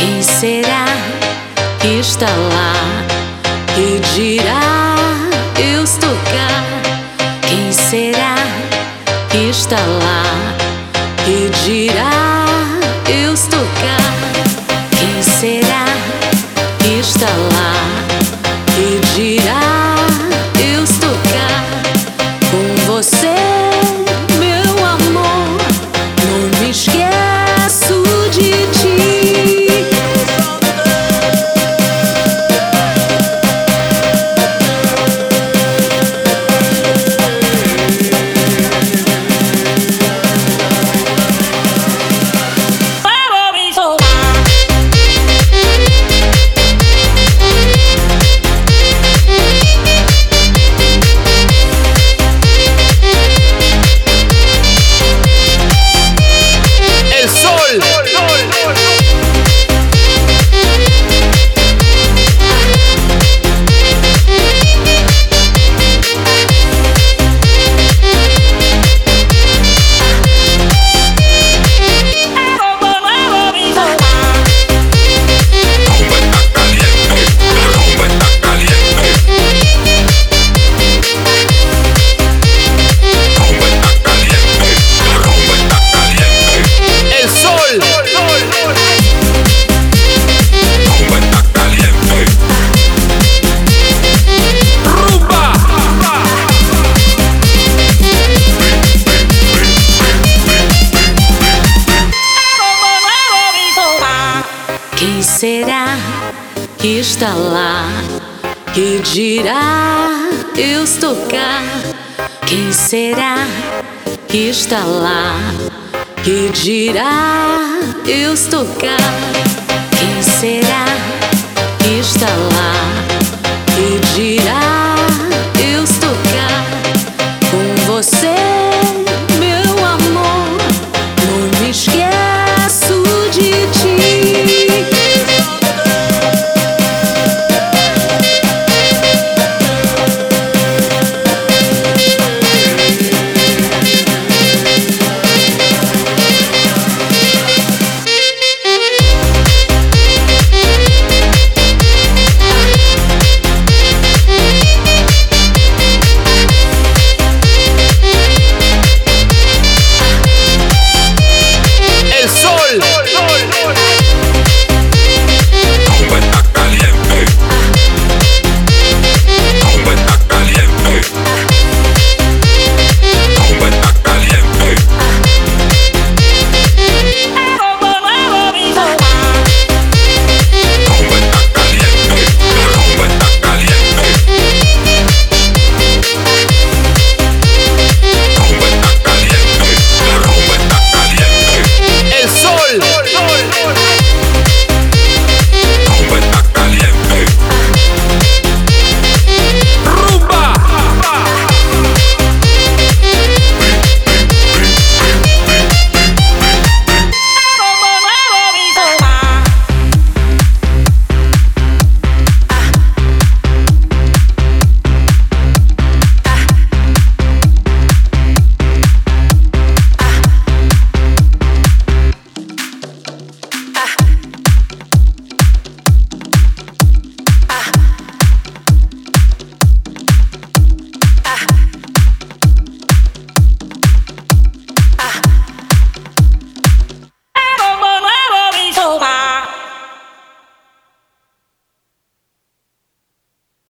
Quem será que está lá? Que dirá eu estou cá? Quem será que está lá? Que dirá eu estou cá? Quem será que está lá? Que está lá? Que dirá eu estou cá? Quem será que está lá? Que dirá eu estou cá? Quem será que está lá? Que dirá